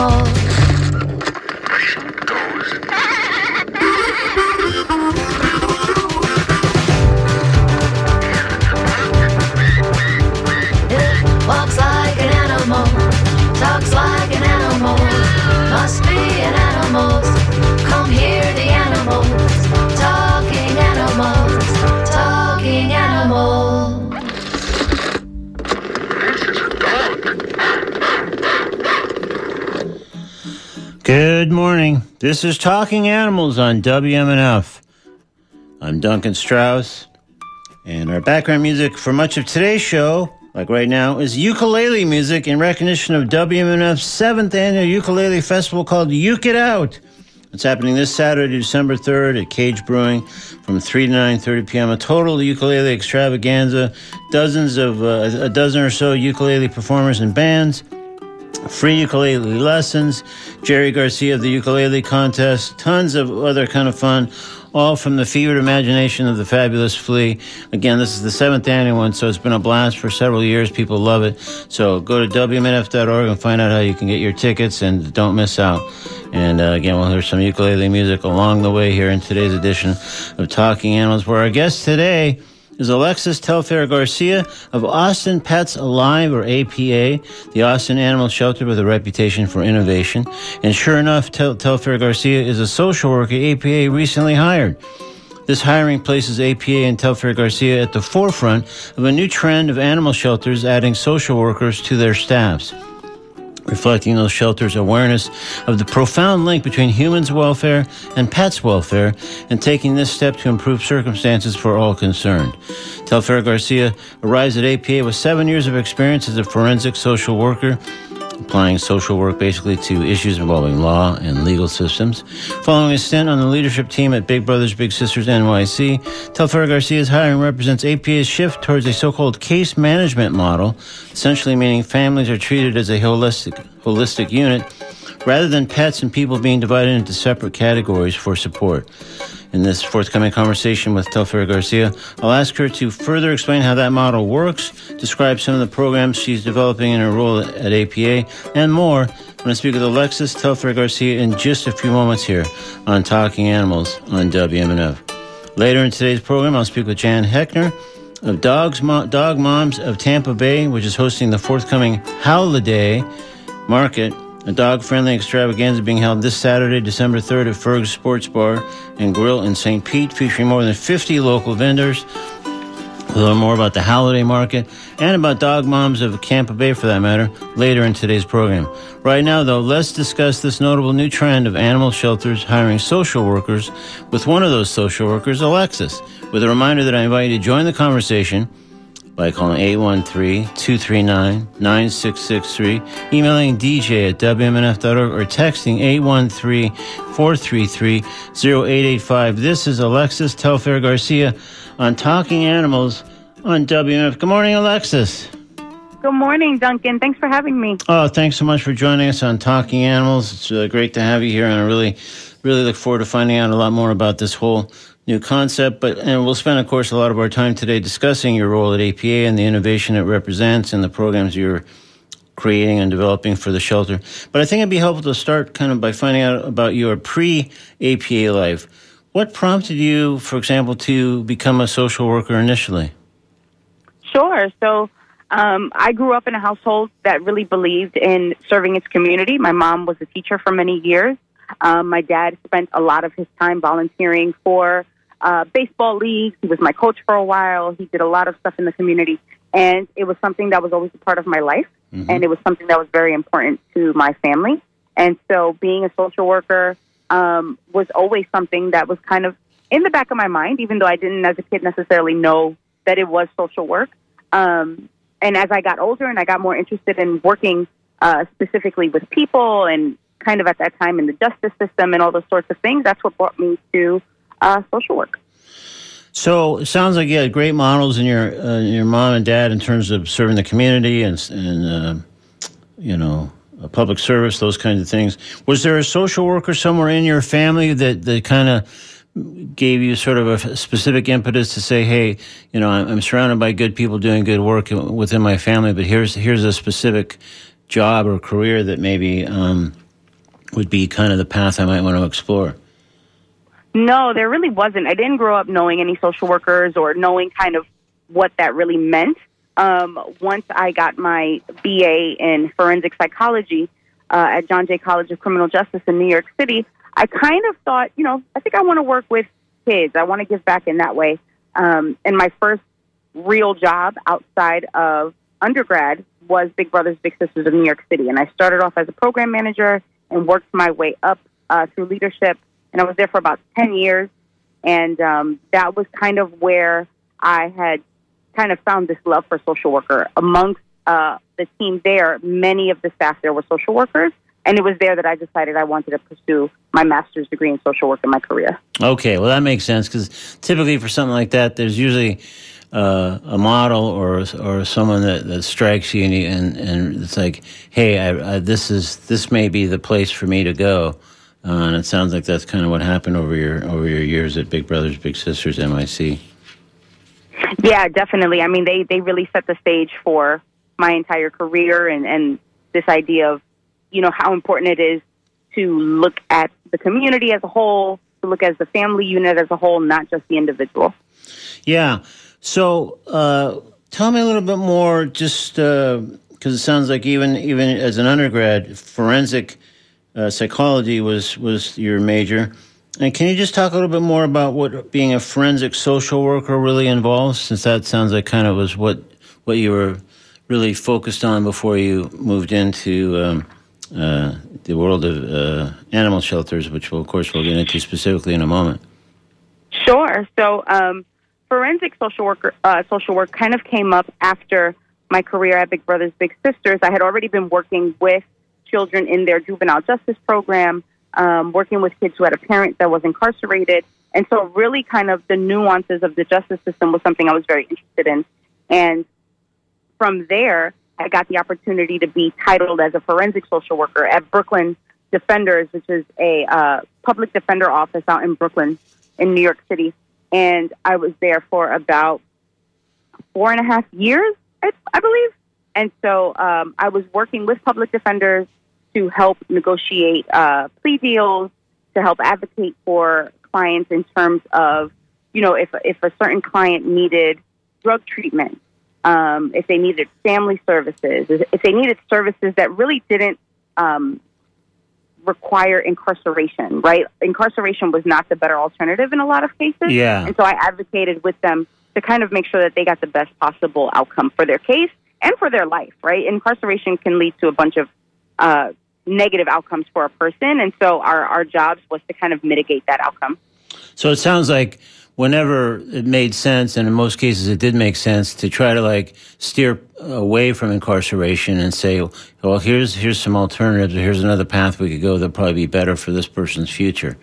talking Good morning. This is Talking Animals on WMNF. I'm Duncan Strauss, and our background music for much of today's show, like right now, is ukulele music in recognition of WMNF's seventh annual ukulele festival called Uke It Out. It's happening this Saturday, December 3rd at Cage Brewing from 3 to 9.30 p.m. A total ukulele extravaganza, dozens of, uh, a dozen or so ukulele performers and bands, free ukulele lessons, Jerry Garcia of the ukulele contest, tons of other kind of fun, all from the fevered imagination of the fabulous Flea. Again, this is the seventh annual one, so it's been a blast for several years. People love it. So go to WMNF.org and find out how you can get your tickets and don't miss out. And uh, again, we'll hear some ukulele music along the way here in today's edition of Talking Animals, where our guest today is Alexis Telfair Garcia of Austin Pets Alive, or APA, the Austin Animal Shelter with a reputation for innovation. And sure enough, Tel- Telfair Garcia is a social worker APA recently hired. This hiring places APA and Telfair Garcia at the forefront of a new trend of animal shelters adding social workers to their staffs reflecting those shelters' awareness of the profound link between humans' welfare and pets' welfare, and taking this step to improve circumstances for all concerned. Telfair Garcia arrives at APA with seven years of experience as a forensic social worker. Applying social work basically to issues involving law and legal systems. Following a stint on the leadership team at Big Brothers Big Sisters NYC, Telfair Garcia's hiring represents APA's shift towards a so-called case management model, essentially meaning families are treated as a holistic holistic unit rather than pets and people being divided into separate categories for support. In this forthcoming conversation with Telfair Garcia, I'll ask her to further explain how that model works, describe some of the programs she's developing in her role at APA, and more when I speak with Alexis Telfair Garcia in just a few moments here on Talking Animals on WMNF. Later in today's program, I'll speak with Jan Heckner of Dogs Mo- Dog Moms of Tampa Bay, which is hosting the forthcoming Howliday Market, a dog friendly extravaganza being held this Saturday, December 3rd at Ferg's Sports Bar and Grill in St. Pete, featuring more than 50 local vendors. We'll learn more about the holiday market and about dog moms of Tampa Bay for that matter later in today's program. Right now, though, let's discuss this notable new trend of animal shelters hiring social workers with one of those social workers, Alexis, with a reminder that I invite you to join the conversation by calling 813-239-9663, emailing dj at wmnf.org, or texting 813-433-0885. This is Alexis Telfair Garcia on Talking Animals on WMNF. Good morning, Alexis. Good morning, Duncan. Thanks for having me. Oh, thanks so much for joining us on Talking Animals. It's uh, great to have you here, and I really, really look forward to finding out a lot more about this whole new concept. But and we'll spend, of course, a lot of our time today discussing your role at APA and the innovation it represents and the programs you're creating and developing for the shelter. But I think it'd be helpful to start kind of by finding out about your pre-APA life. What prompted you, for example, to become a social worker initially? Sure. So, um, I grew up in a household that really believed in serving its community. My mom was a teacher for many years. Um, my dad spent a lot of his time volunteering for uh, baseball leagues. He was my coach for a while. He did a lot of stuff in the community. And it was something that was always a part of my life. And it was something that was very important to my family. And so being a social worker um, was always something that was kind of in the back of my mind, even though I didn't, as a kid, necessarily know that it was social work. Um, and as I got older and I got more interested in working uh, specifically with people and kind of at that time in the justice system and all those sorts of things, that's what brought me to uh, social work. So it sounds like you had great models in your uh, your mom and dad in terms of serving the community and and uh, you know public service, those kinds of things. Was there a social worker somewhere in your family that that kind of gave you sort of a specific impetus to say, "Hey, you know, I'm, I'm surrounded by good people doing good work within my family, but here's here's a specific job or career that maybe um, would be kind of the path I might want to explore." No, there really wasn't. I didn't grow up knowing any social workers or knowing kind of what that really meant. Um, once I got my BA in forensic psychology uh, at John Jay College of Criminal Justice in New York City, I kind of thought, you know, I think I want to work with kids. I want to give back in that way. Um, and my first real job outside of undergrad was Big Brothers Big Sisters of New York City, and I started off as a program manager and worked my way up uh, through leadership. And I was there for about ten years, and um, that was kind of where I had kind of found this love for social worker amongst uh, the team there. Many of the staff there were social workers, and it was there that I decided I wanted to pursue my master's degree in social work in my career. Okay, well that makes sense because typically for something like that, there's usually uh, a model or or someone that, that strikes you and, and and it's like, hey, I, I, this is this may be the place for me to go. Uh, and it sounds like that's kind of what happened over your over your years at Big Brothers Big Sisters NYC. Yeah, definitely. I mean, they they really set the stage for my entire career and and this idea of you know how important it is to look at the community as a whole, to look at the family unit as a whole, not just the individual. Yeah. So, uh, tell me a little bit more, just because uh, it sounds like even even as an undergrad, forensic uh, psychology was was your major. And can you just talk a little bit more about what being a forensic social worker really involves, since that sounds like kind of was what what you were really focused on before you moved into um, uh, the world of uh, animal shelters, which we'll, of course we'll get into specifically in a moment. Sure. So, um, forensic social worker uh, social work kind of came up after my career at Big Brothers Big Sisters. I had already been working with children in their juvenile justice program um, working with kids who had a parent that was incarcerated. And so, really, kind of the nuances of the justice system was something I was very interested in. And from there, I got the opportunity to be titled as a forensic social worker at Brooklyn Defenders, which is a uh, public defender office out in Brooklyn, in New York City. And I was there for about four and a half years, I, I believe. And so um, I was working with public defenders to help negotiate uh, plea deals, to help advocate for clients in terms of, you know, if if a certain client needed drug treatment, um, if they needed family services, if they needed services that really didn't um, require incarceration, right? Incarceration was not the better alternative in a lot of cases. Yeah. And so I advocated with them to kind of make sure that they got the best possible outcome for their case and for their life, right? Incarceration can lead to a bunch of uh, negative outcomes for a person. And so our, our jobs was to kind of mitigate that outcome. So it sounds like whenever it made sense, and in most cases it did make sense, to try to like steer away from incarceration and say, well, here's here's some alternatives, or here's another path we could go that'll probably be better for this person's future.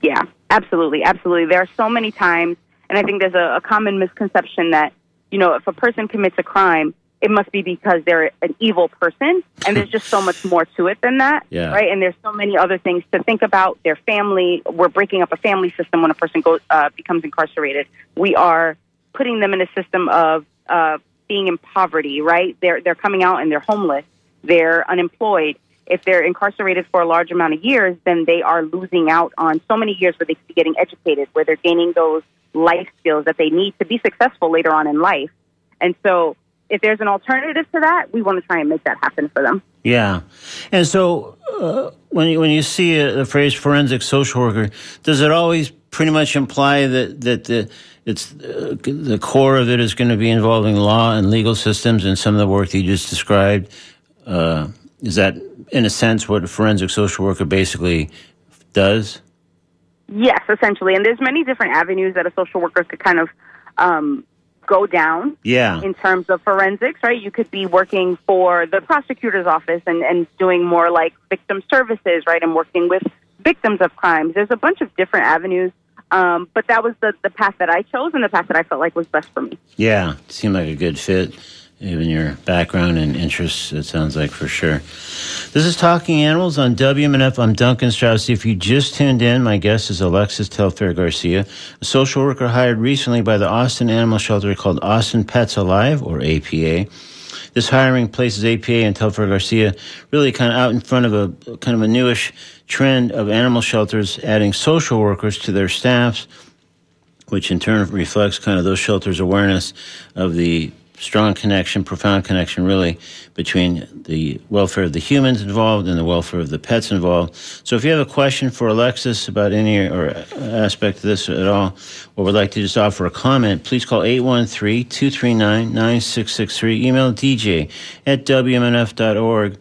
Yeah, absolutely, absolutely. There are so many times, and I think there's a, a common misconception that you know if a person commits a crime, it must be because they're an evil person. And there's just so much more to it than that. Yeah. Right. And there's so many other things to think about. Their family. We're breaking up a family system when a person goes, uh, becomes incarcerated. We are putting them in a system of, uh, being in poverty, right? They're, they're coming out and they're homeless. They're unemployed. If they're incarcerated for a large amount of years, then they are losing out on so many years where they could be getting educated, where they're gaining those life skills that they need to be successful later on in life. And so if there's an alternative to that, we want to try and make that happen for them. Yeah, and so uh, when you, when you see a, the phrase forensic social worker, does it always pretty much imply that that the it's uh, the core of it is going to be involving law and legal systems and some of the work that you just described? Uh, is that in a sense what a forensic social worker basically does? Yes, essentially, and there's many different avenues that a social worker could kind of um, go down yeah. in terms of forensics, right? You could be working for the prosecutor's office and, and doing more like victim services, right? And working with victims of crimes. There's a bunch of different avenues. Um, but that was the, the path that I chose and the path that I felt like was best for me. Yeah, seemed like a good fit. Given your background and interests, it sounds like for sure. This is Talking Animals on WMNF. I'm Duncan Strauss. If you just tuned in, my guest is Alexis Telfair Garcia, a social worker hired recently by the Austin Animal Shelter called Austin Pets Alive, or APA. This hiring places APA and Telfair Garcia really kind of out in front of a kind of a newish trend of animal shelters adding social workers to their staffs which in turn reflects kind of those shelters' awareness of the strong connection, profound connection, really, between the welfare of the humans involved and the welfare of the pets involved. So, if you have a question for Alexis about any or aspect of this at all, or would like to just offer a comment, please call 813 239 9663. Email DJ at WMNF.org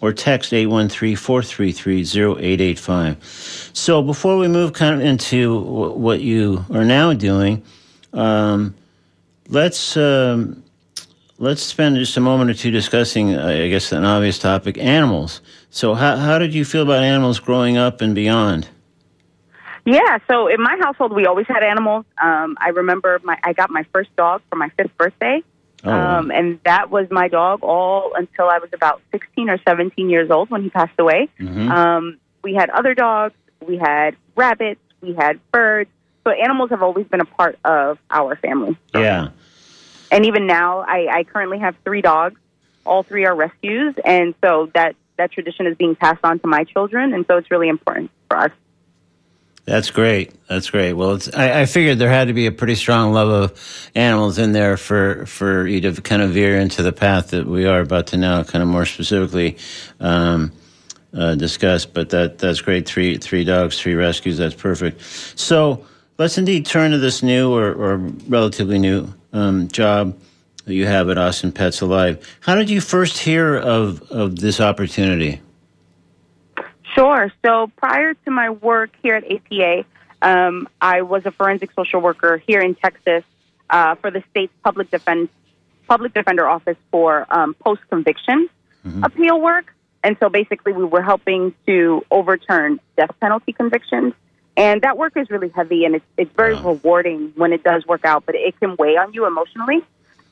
or text 813-433-0885. So before we move kind of into what you are now doing, um, let's um, let's spend just a moment or two discussing, I guess, an obvious topic: animals. So how how did you feel about animals growing up and beyond? Yeah, so in my household, we always had animals. Um, I remember my I got my first dog for my fifth birthday. Oh. Um, and that was my dog all until I was about 16 or 17 years old when he passed away. Mhm. Um, we had other dogs, we had rabbits, we had birds. So animals have always been a part of our family. Yeah. And even now, I, I currently have three dogs. All three are rescues, and so that that tradition is being passed on to my children, and so it's really important for us. That's great. That's great. Well, I, I figured there had to be a pretty strong love of animals in there for, for you to kind of veer into the path that we are about to now, kind of more specifically um, uh, discuss. But that that's great. Three three dogs, three rescues. That's perfect. So let's indeed turn to this new or, or relatively new um, job that you have at Austin Pets Alive. How did you first hear of of this opportunity? Sure. So prior to my work here at APA, um, I was a forensic social worker here in Texas uh, for the state's public defense public defender office for um, post conviction appeal work. And so basically, we were helping to overturn death penalty convictions. And that work is really heavy and it's, it's very Wow. rewarding when it does work out, but it can weigh on you emotionally.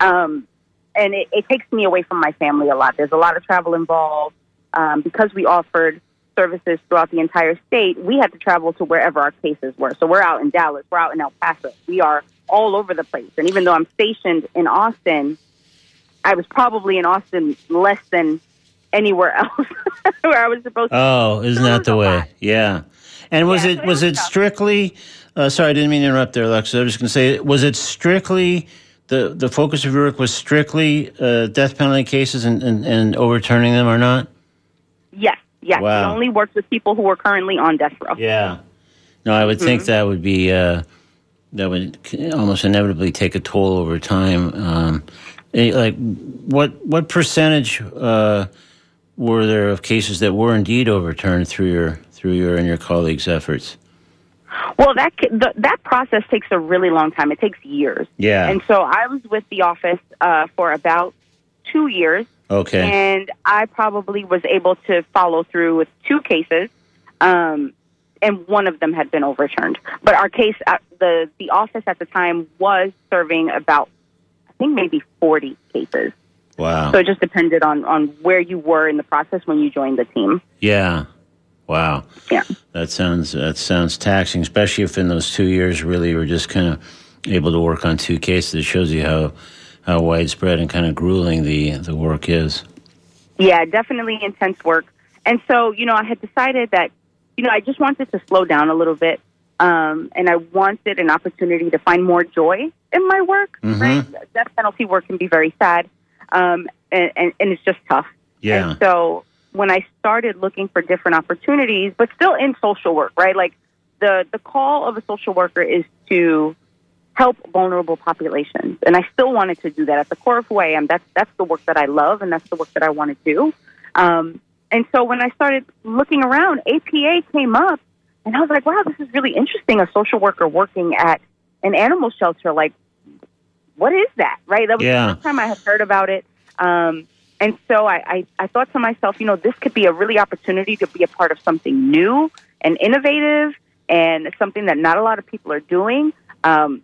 Um, and it, it takes me away from my family a lot. There's a lot of travel involved. Um, because we offered services throughout the entire state, we had to travel to wherever our cases were. So we're out in Dallas, we're out in El Paso, we are all over the place. And even though I'm stationed in Austin, I was probably in Austin less than anywhere else where I was supposed to. Oh, isn't that the way? lot. Yeah. And was Yeah, it was it tough. strictly? Uh, sorry, I didn't mean to interrupt there, Alexa. I was just going to say, was it strictly the the focus of your work was strictly uh, death penalty cases and, and, and overturning them or not? Yes, yes. Wow. We only worked with people who were currently on death row. Yeah. No, I would think that would be uh, that would almost inevitably take a toll over time. Um, eh, like, what what percentage uh, were there of cases that were indeed overturned through your through your and your colleagues' efforts? Well, that the, that process takes a really long time. It takes years. Yeah. And so I was with the office uh, for about two years, Okay. and I probably was able to follow through with two cases, um, and one of them had been overturned. But our case, uh, the the office at the time was serving about, I think maybe forty cases. Wow. So it just depended on on where you were in the process when you joined the team. Yeah. Wow. Yeah. That sounds that sounds taxing, especially if in those two years really you were just kind of able to work on two cases. It shows you how how widespread and kind of grueling the the work is. Yeah, definitely intense work. And so, you know, I had decided that, you know, I just wanted to slow down a little bit. Um, and I wanted an opportunity to find more joy in my work. Mhm. Right? Death penalty work can be very sad, um, and, and, and it's just tough. Yeah. And so when I started looking for different opportunities, but still in social work, right? Like the, the call of a social worker is to help vulnerable populations. And I still wanted to do that. At the core of who I am, that's, that's the work that I love and that's the work that I want to do. Um, and so when I started looking around, APA came up and I was like, wow, this is really interesting. A social worker working at an animal shelter. Like, what is that? Right? That was Yeah. the first time I had heard about it. Um, and so I, I, I thought to myself, you know, this could be a really opportunity to be a part of something new and innovative and something that not a lot of people are doing. Um,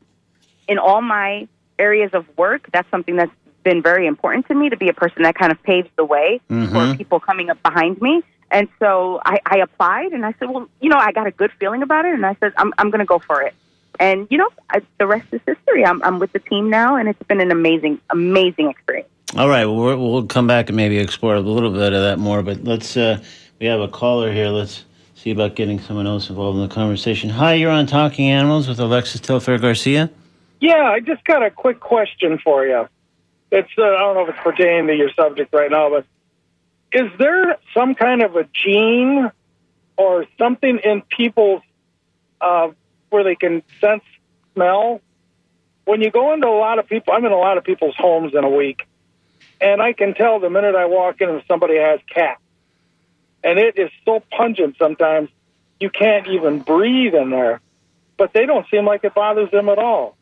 in all my areas of work, that's something that's been very important to me to be a person that kind of paves the way Mhm. for people coming up behind me. And so I, I applied and I said, well, you know, I got a good feeling about it. And I said, I'm, I'm going to go for it. And, you know, I, the rest is history. I'm, I'm with the team now, and it's been an amazing, amazing experience. All right, well, we're, we'll come back and maybe explore a little bit of that more. But let's, uh, we have a caller here. Let's see about getting someone else involved in the conversation. Hi, you're on Talking Animals with Alexis Telfair Garcia. Yeah, I just got a quick question for you. It's uh, I don't know if it's pertaining to your subject right now, but is there some kind of a gene or something in people's uh, where they can sense smell? When you go into a lot of people, I'm in a lot of people's homes in a week, and I can tell the minute I walk in if somebody has cat, and it is so pungent sometimes you can't even breathe in there. But they don't seem like it bothers them at all.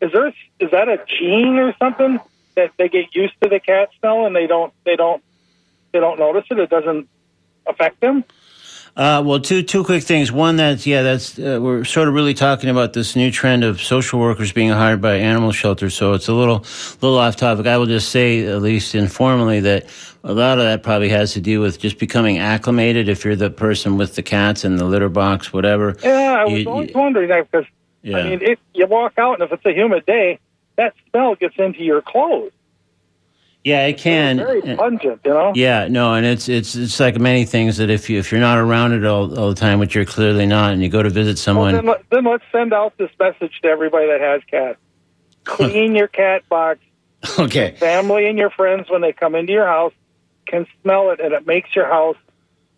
Is there is that a gene or something that they get used to the cat smell and they don't they don't they don't notice it? It doesn't affect them. Uh, well, two two quick things. One, that's yeah, that's uh, we're sort of really talking about this new trend of social workers being hired by animal shelters. So it's a little little off topic. I will just say, at least informally, that a lot of that probably has to do with just becoming acclimated. If you're the person with the cats and the litter box, whatever. Yeah, I was You- always wondering that because Yeah. I mean, if you walk out and if it's a humid day, that smell gets into your clothes. Yeah, it can. Very Uh, pungent, you know. Yeah, no, and it's it's it's like many things that if you if you're not around it all, all the time, which you're clearly not, and you go to visit Well, someone, then, let- then let's send out this message to everybody that has cats: clean your cat box. okay, Family and your friends, when they come into your house, can smell it, and it makes your house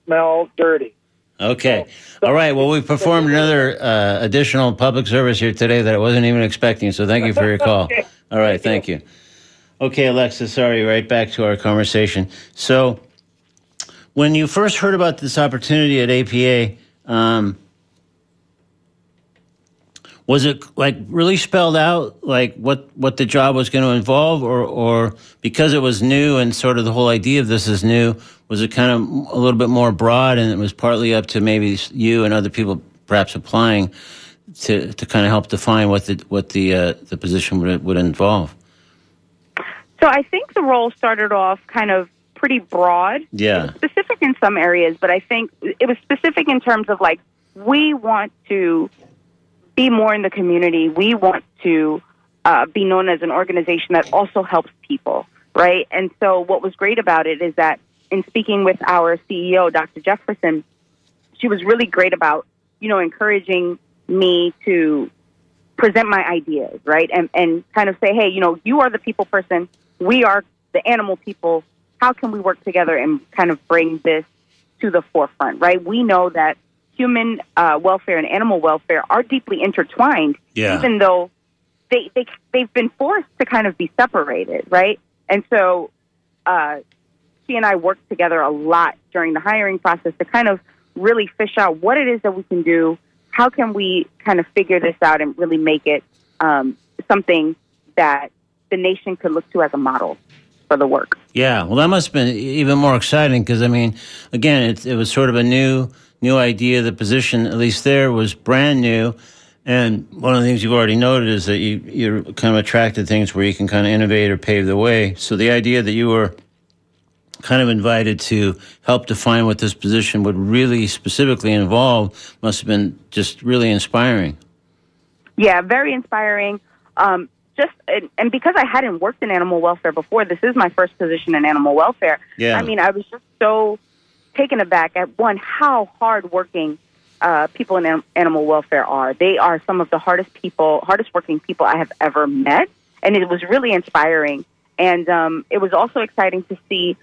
smell dirty. okay, all right. Well, we performed another uh, additional public service here today that I wasn't even expecting. So thank you for your call. All right, thank you. Okay, Alexa, sorry, right back to our conversation. So, when you first heard about this opportunity at APA, um, was it like really spelled out, like what, what the job was going to involve, or, or because it was new and sort of the whole idea of this is new, was it kind of a little bit more broad and it was partly up to maybe you and other people perhaps applying to, to kind of help define what the, what the, uh, the position would, would involve? So I think the role started off kind of pretty broad. Yeah. specific in some areas, but I think it was specific in terms of like we want to be more in the community. We want to uh, be known as an organization that also helps people, right? And so what was great about it is that in speaking with our CEO, Dr. Jefferson, she was really great about you know encouraging me to present my ideas, right? And and kind of say, hey, you know, you are the people person, we are the animal people. How can we work together and kind of bring this to the forefront, right? We know that human uh, welfare and animal welfare are deeply intertwined, Yeah. even though they they they've been forced to kind of be separated, right? And so, uh, she and I worked together a lot during the hiring process to kind of really fish out what it is that we can do. How can we kind of figure this out and really make it um, something that the nation could look to as a model for the work? Yeah, well, that must have been even more exciting because I mean, again, it, it was sort of a new new idea. The position, at least there, was brand new, and one of the things you've already noted is that you you're kind of attracted to things where you can kind of innovate or pave the way. So the idea that you were kind of invited to help define what this position would really specifically involve must have been just really inspiring. Yeah, very inspiring. Um, just and, and because I hadn't worked in animal welfare before, this is my first position in animal welfare. Yeah. I mean, I was just so taken aback at one how hardworking uh, people in an- animal welfare are. They are some of the hardest people, hardest working people I have ever met, and it was really inspiring. And um, it was also exciting to see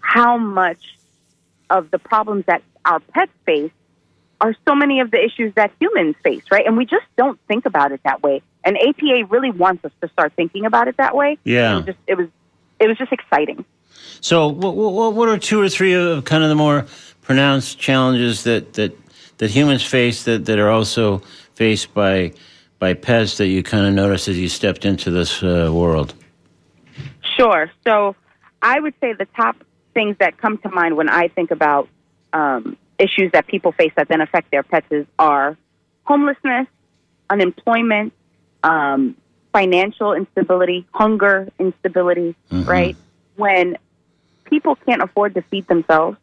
how much of the problems that our pets face are so many of the issues that humans face, right? And we just don't think about it that way. And APA really wants us to start thinking about it that way. Yeah. It was just it was it was just exciting. So, what, what, what are two or three of kind of the more pronounced challenges that, that, that humans face that, that are also faced by by pets that you kind of noticed as you stepped into this uh, world? Sure. So I would say the top things that come to mind when I think about um, issues that people face that then affect their pets is, are homelessness, unemployment, um, financial instability, hunger instability, Mhm. right? When people can't afford to feed themselves,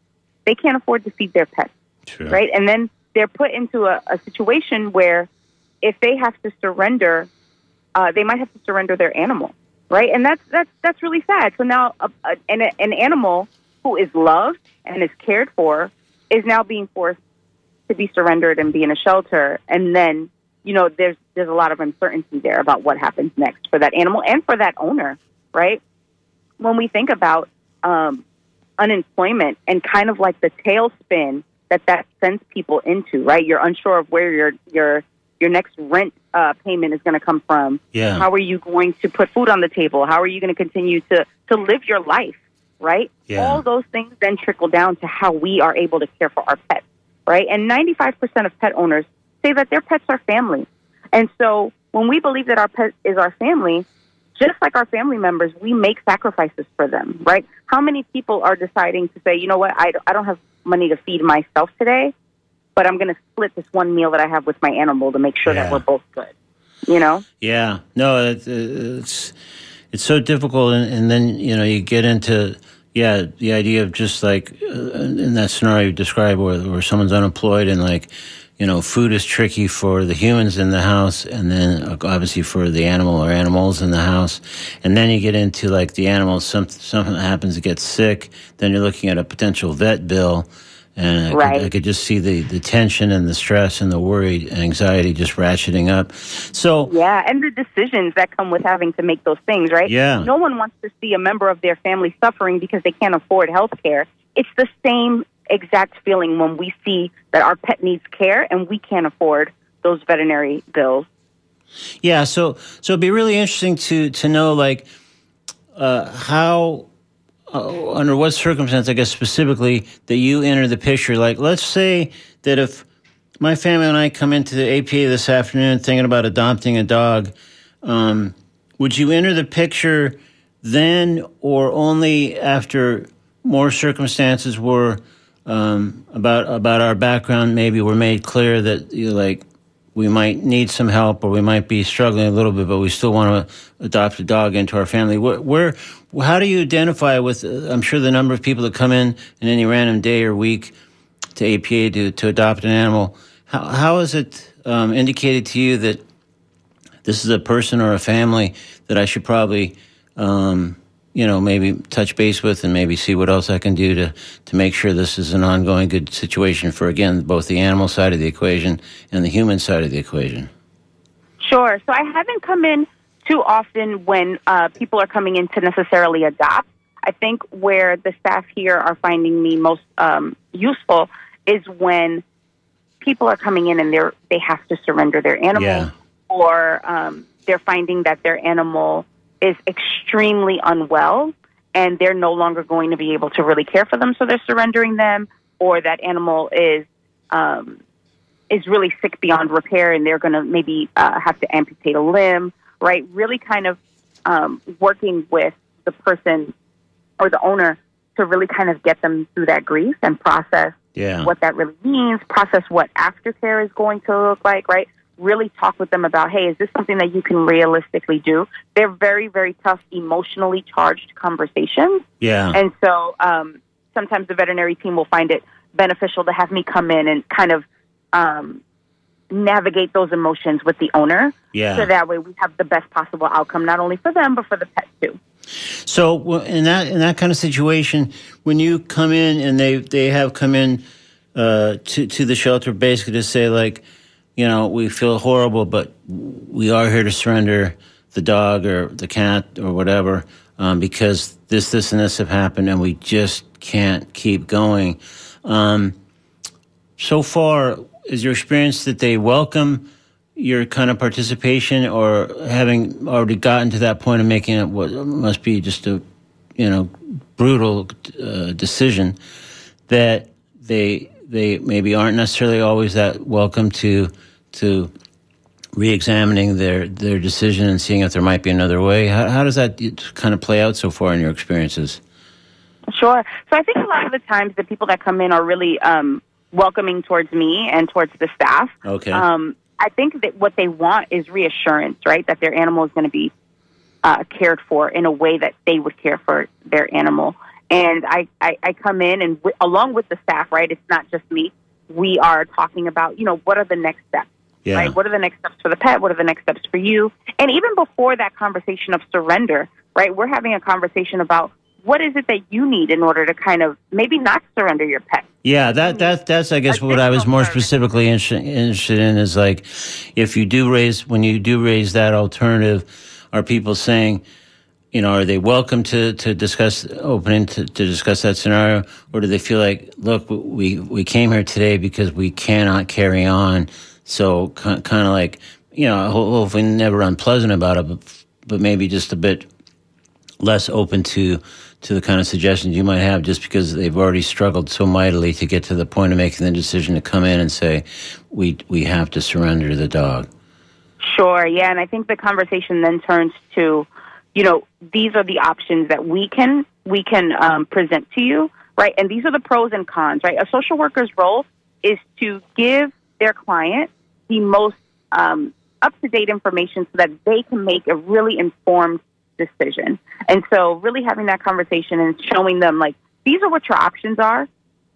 they can't afford to feed their pets, Sure. right? And then they're put into a, a situation where if they have to surrender, uh, they might have to surrender their animal, right? And that's that's that's really sad. So now a, a, an, an animal who is loved and is cared for is now being forced to be surrendered and be in a shelter, and then you know there's there's a lot of uncertainty there about what happens next for that animal and for that owner, right? When we think about um, unemployment and kind of like the tailspin that that sends people into, right? You're unsure of where your your your next rent uh, payment is going to come from. Yeah. How are you going to put food on the table? How are you going to continue to to live your life, right? Yeah. All those things then trickle down to how we are able to care for our pets, right? And 95% of pet owners say that their pets are family. And so when we believe that our pet is our family, just like our family members, we make sacrifices for them, right? How many people are deciding to say, you know what, I, I don't have money to feed myself today, but I'm going to split this one meal that I have with my animal to make sure Yeah. that we're both good, you know? Yeah, no, it, it's it's so difficult, and, and then you know you get into yeah the idea of just like uh, in that scenario you described where where someone's unemployed and like you know food is tricky for the humans in the house, and then obviously for the animal or animals in the house, and then you get into like the animals some something happens to get sick, then you're looking at a potential vet bill. And I, Right. could, I could just see the, the tension and the stress and the worry and anxiety just ratcheting up. So, Yeah, and the decisions that come with having to make those things, right? Yeah. No one wants to see a member of their family suffering because they can't afford health care. It's the same exact feeling when we see that our pet needs care and we can't afford those veterinary bills. Yeah, so so it'd be really interesting to to know like uh, how uh, under what circumstance, I guess specifically that you enter the picture. Like, let's say that if my family and I come into the APA this afternoon thinking about adopting a dog, um, would you enter the picture then, or only after more circumstances were um, about about our background? Maybe were made clear that you know, like we might need some help or we might be struggling a little bit, but we still want to adopt a dog into our family. Where, where how do you identify with? Uh, I'm sure the number of people that come in in any random day or week to APA to to adopt an animal. How how is it um, indicated to you that this is a person or a family that I should probably um, you know, maybe touch base with and maybe see what else I can do to, to make sure this is an ongoing good situation for, again, both the animal side of the equation and the human side of the equation. Sure. So I haven't come in too often when uh, people are coming in to necessarily adopt. I think where the staff here are finding me most um, useful is when people are coming in and they're they have to surrender their animal, Yeah. or um, they're finding that their animal is extremely unwell and they're no longer going to be able to really care for them, so they're surrendering them, or that animal is um, is really sick beyond repair and they're going to maybe uh, have to amputate a limb, right? Really kind of um, working with the person or the owner to really kind of get them through that grief and process Yeah. what that really means, process what aftercare is going to look like, right? Really talk with them about, hey, is this something that you can realistically do? They're very, very tough, emotionally charged conversations. Yeah. And so um, sometimes the veterinary team will find it beneficial to have me come in and kind of um, navigate those emotions with the owner. Yeah. So that way we have the best possible outcome, not only for them, but for the pet too. So in that in that kind of situation, when you come in and they they have come in uh, to to the shelter, basically to say like, you know, we feel horrible, but we are here to surrender the dog or the cat or whatever um, because this this and this have happened, and we just can't keep going. Um, so far, is your experience that they welcome your kind of participation, or having already gotten to that point of making it what must be just a you know brutal uh, decision that they they maybe aren't necessarily always that welcome to to re-examining their their decision and seeing if there might be another way. How, how does that kind of play out so far in your experiences? Sure. So I think a lot of the times the people that come in are really um, welcoming towards me and towards the staff. Okay. Um, I think that what they want is reassurance, right? That their animal is going to be uh, cared for in a way that they would care for their animal. And I, I, I come in and w- along with the staff, right? It's not just me. We are talking about, you know, what are the next steps, Yeah. right? What are the next steps for the pet? What are the next steps for you? And even before that conversation of surrender, right? We're having a conversation about what is it that you need in order to kind of maybe not surrender your pet. Yeah, that that that's I guess what I was more specifically inter- interested in is like if you do raise when you do raise that alternative, are people saying, you know, are they welcome to to discuss opening to, to discuss that scenario, or do they feel like, look, we we came here today because we cannot carry on, so kind of like you know, hopefully never unpleasant about it, but but maybe just a bit less open to to the kind of suggestions you might have just because they've already struggled so mightily to get to the point of making the decision to come in and say we we have to surrender the dog. Sure, yeah, and I think the conversation then turns to, you know, these are the options that we can we can um, present to you, right? And these are the pros and cons, right? A social worker's role is to give their client the most um, up to date information so that they can make a really informed decision. And so, really having that conversation and showing them like these are what your options are.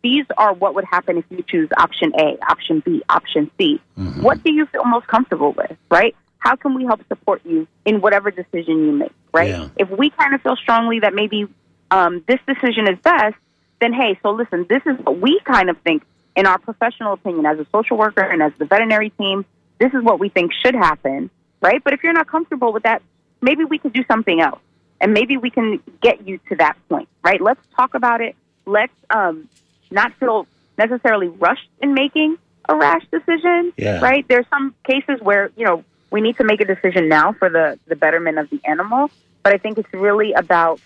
These are what would happen if you choose option A, option B, option C. What do you feel most comfortable with, right? How can we help support you in whatever decision you make, right? Yeah. If we kind of feel strongly that maybe um, this decision is best, then hey, so listen, this is what we kind of think in our professional opinion as a social worker and as the veterinary team. This is what we think should happen, right? But if you're not comfortable with that, maybe we could do something else, and maybe we can get you to that point, right? Let's talk about it. Let's um, not feel necessarily rushed in making a rash decision, Yeah. right? There's some cases where you know we need to make a decision now for the the betterment of the animal, but I think it's really about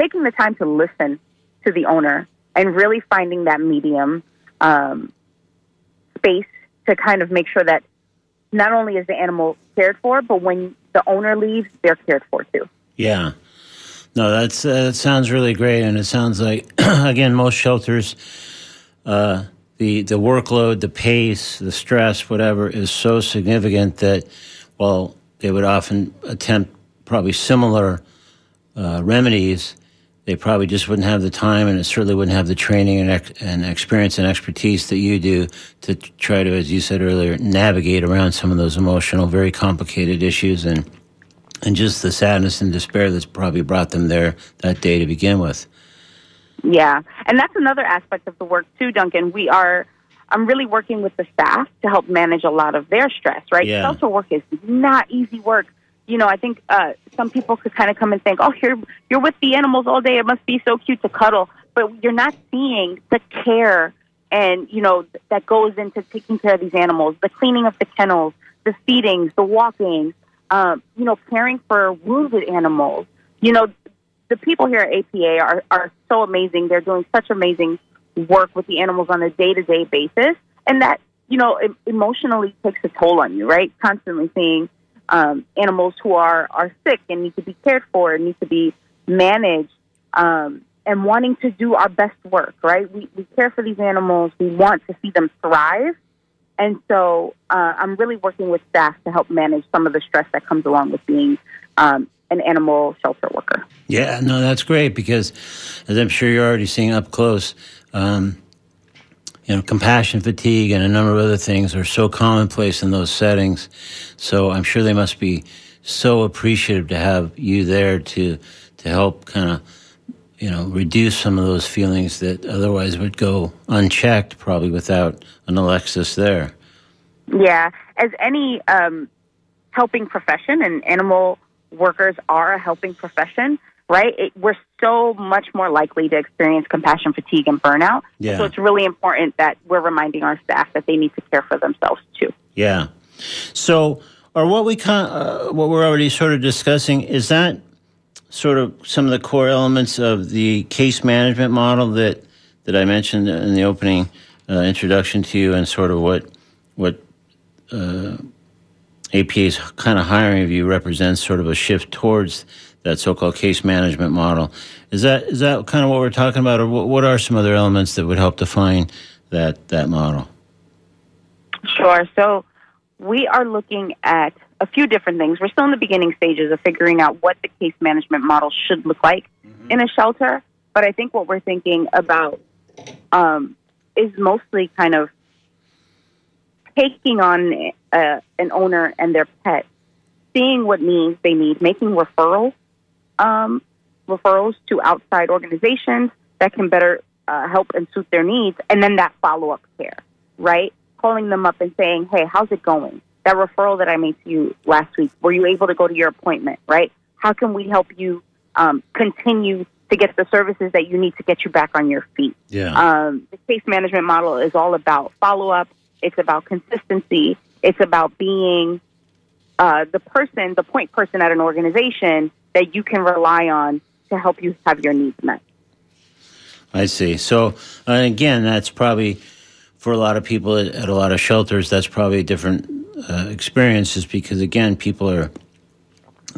taking the time to listen to the owner and really finding that medium um, space to kind of make sure that not only is the animal cared for, but when the owner leaves, they're cared for too. yeah no that's uh, that sounds really great and it sounds like again most shelters uh, the the workload the pace the stress whatever is so significant that while they would often attempt probably similar uh, remedies, they probably just wouldn't have the time, and it certainly wouldn't have the training and, ex- and experience and expertise that you do to try to, as you said earlier, navigate around some of those emotional, very complicated issues, and and just the sadness and despair that's probably brought them there that day to begin with. Yeah, and that's another aspect of the work too, Duncan. We are. I'm really working with the staff to help manage a lot of their stress. Right, Yeah. social work is not easy work. You know, I think uh, some people could kind of come and think, "Oh, you're you're with the animals all day. It must be so cute to cuddle," but you're not seeing the care and you know that goes into taking care of these animals, the cleaning of the kennels, the feedings, the walking, um, you know, caring for wounded animals. You know, the people here at APA are, are so amazing. They're doing such amazing work with the animals on a day to day basis. And that, you know, em- emotionally takes a toll on you, right? Constantly seeing um, animals who are, are sick and need to be cared for and need to be managed um, and wanting to do our best work, right? We, we care for these animals. We want to see them thrive. And so uh, I'm really working with staff to help manage some of the stress that comes along with being um, an animal shelter worker. Yeah, no, that's great because, as I'm sure you're already seeing up close, um, you know, compassion fatigue and a number of other things are so commonplace in those settings. So I'm sure they must be so appreciative to have you there to to help kind of you know reduce some of those feelings that otherwise would go unchecked, probably without an Alexis there. Yeah, as any um, helping profession, and animal workers are a helping profession, right? It, we're so much more likely to experience compassion fatigue and burnout. Yeah. So it's really important that we're reminding our staff that they need to care for themselves too. Yeah. So, or what we con- uh, what we're already sort of discussing is that sort of some of the core elements of the case management model that that I mentioned in the opening uh, introduction to you, and sort of what what uh, APA's kind of hiring of you represents, sort of a shift towards that so-called case management model. Is that is that kind of what we're talking about, or what, what are some other elements that would help define that that model? Sure. So we are looking at a few different things. We're still in the beginning stages of figuring out what the case management model should look like in a shelter. But I think what we're thinking about um, is mostly kind of taking on uh, an owner and their pet, seeing what needs they need, making referrals, um, referrals to outside organizations that can better uh, help and suit their needs, and then that follow up care, right? Calling them up and saying, "Hey, how's it going? That referral that I made to you last week, were you able to go to your appointment? Right? How can we help you um, continue to get the services that you need to get you back on your feet?" Yeah. Um, the case management model is all about follow up. It's about consistency. It's about being uh, the person, the point person at an organization that you can rely on to help you have your needs met. I see. So uh, again, that's probably for a lot of people at, at a lot of shelters. That's probably different uh, experiences because again, people are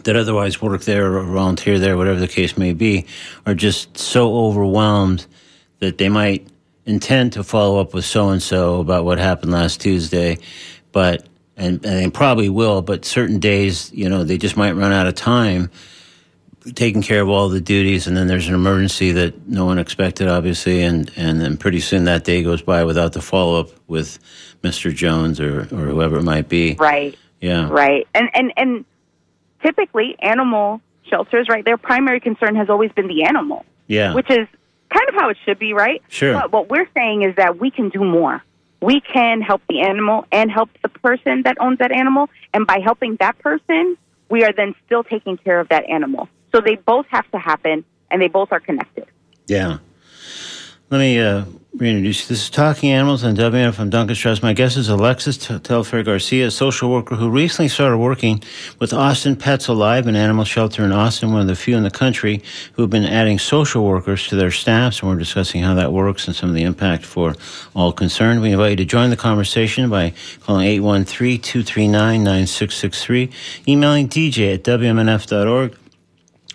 that otherwise work there or volunteer there, whatever the case may be, are just so overwhelmed that they might intend to follow up with so and so about what happened last Tuesday, but and, and they probably will, but certain days, you know, they just might run out of time taking care of all the duties, and then there's an emergency that no one expected, obviously, and and then pretty soon that day goes by without the follow up with Mr. Jones or or whoever it might be. Right. Yeah. Right. And and and typically animal shelters, right, their primary concern has always been the animal, Yeah. which is kind of how it should be, right? Sure. But what we're saying is that we can do more. We can help the animal and help the person that owns that animal, and by helping that person, we are then still taking care of that animal. So they both have to happen, and they both are connected. Yeah. Let me uh, reintroduce. This is Talking Animals on. I'm Duncan Strauss. My guest is Alexis Telfair Garcia, a social worker who recently started working with Austin Pets Alive, an animal shelter in Austin, one of the few in the country who have been adding social workers to their staffs. And we're discussing how that works and some of the impact for all concerned. We invite you to join the conversation by calling 813 239 9663, emailing dj at WMNF.org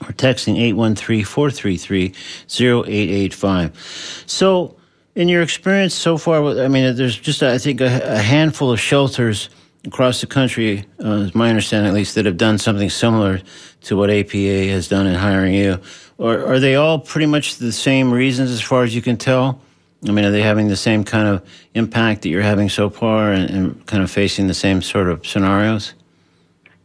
or texting 813-433-0885. So, in your experience so far, I mean, there's just, I think, a, a handful of shelters across the country, uh, is my understanding at least, that have done something similar to what APA has done in hiring you. Or are they all pretty much the same reasons as far as you can tell? I mean, are they having the same kind of impact that you're having so far and, and kind of facing the same sort of scenarios?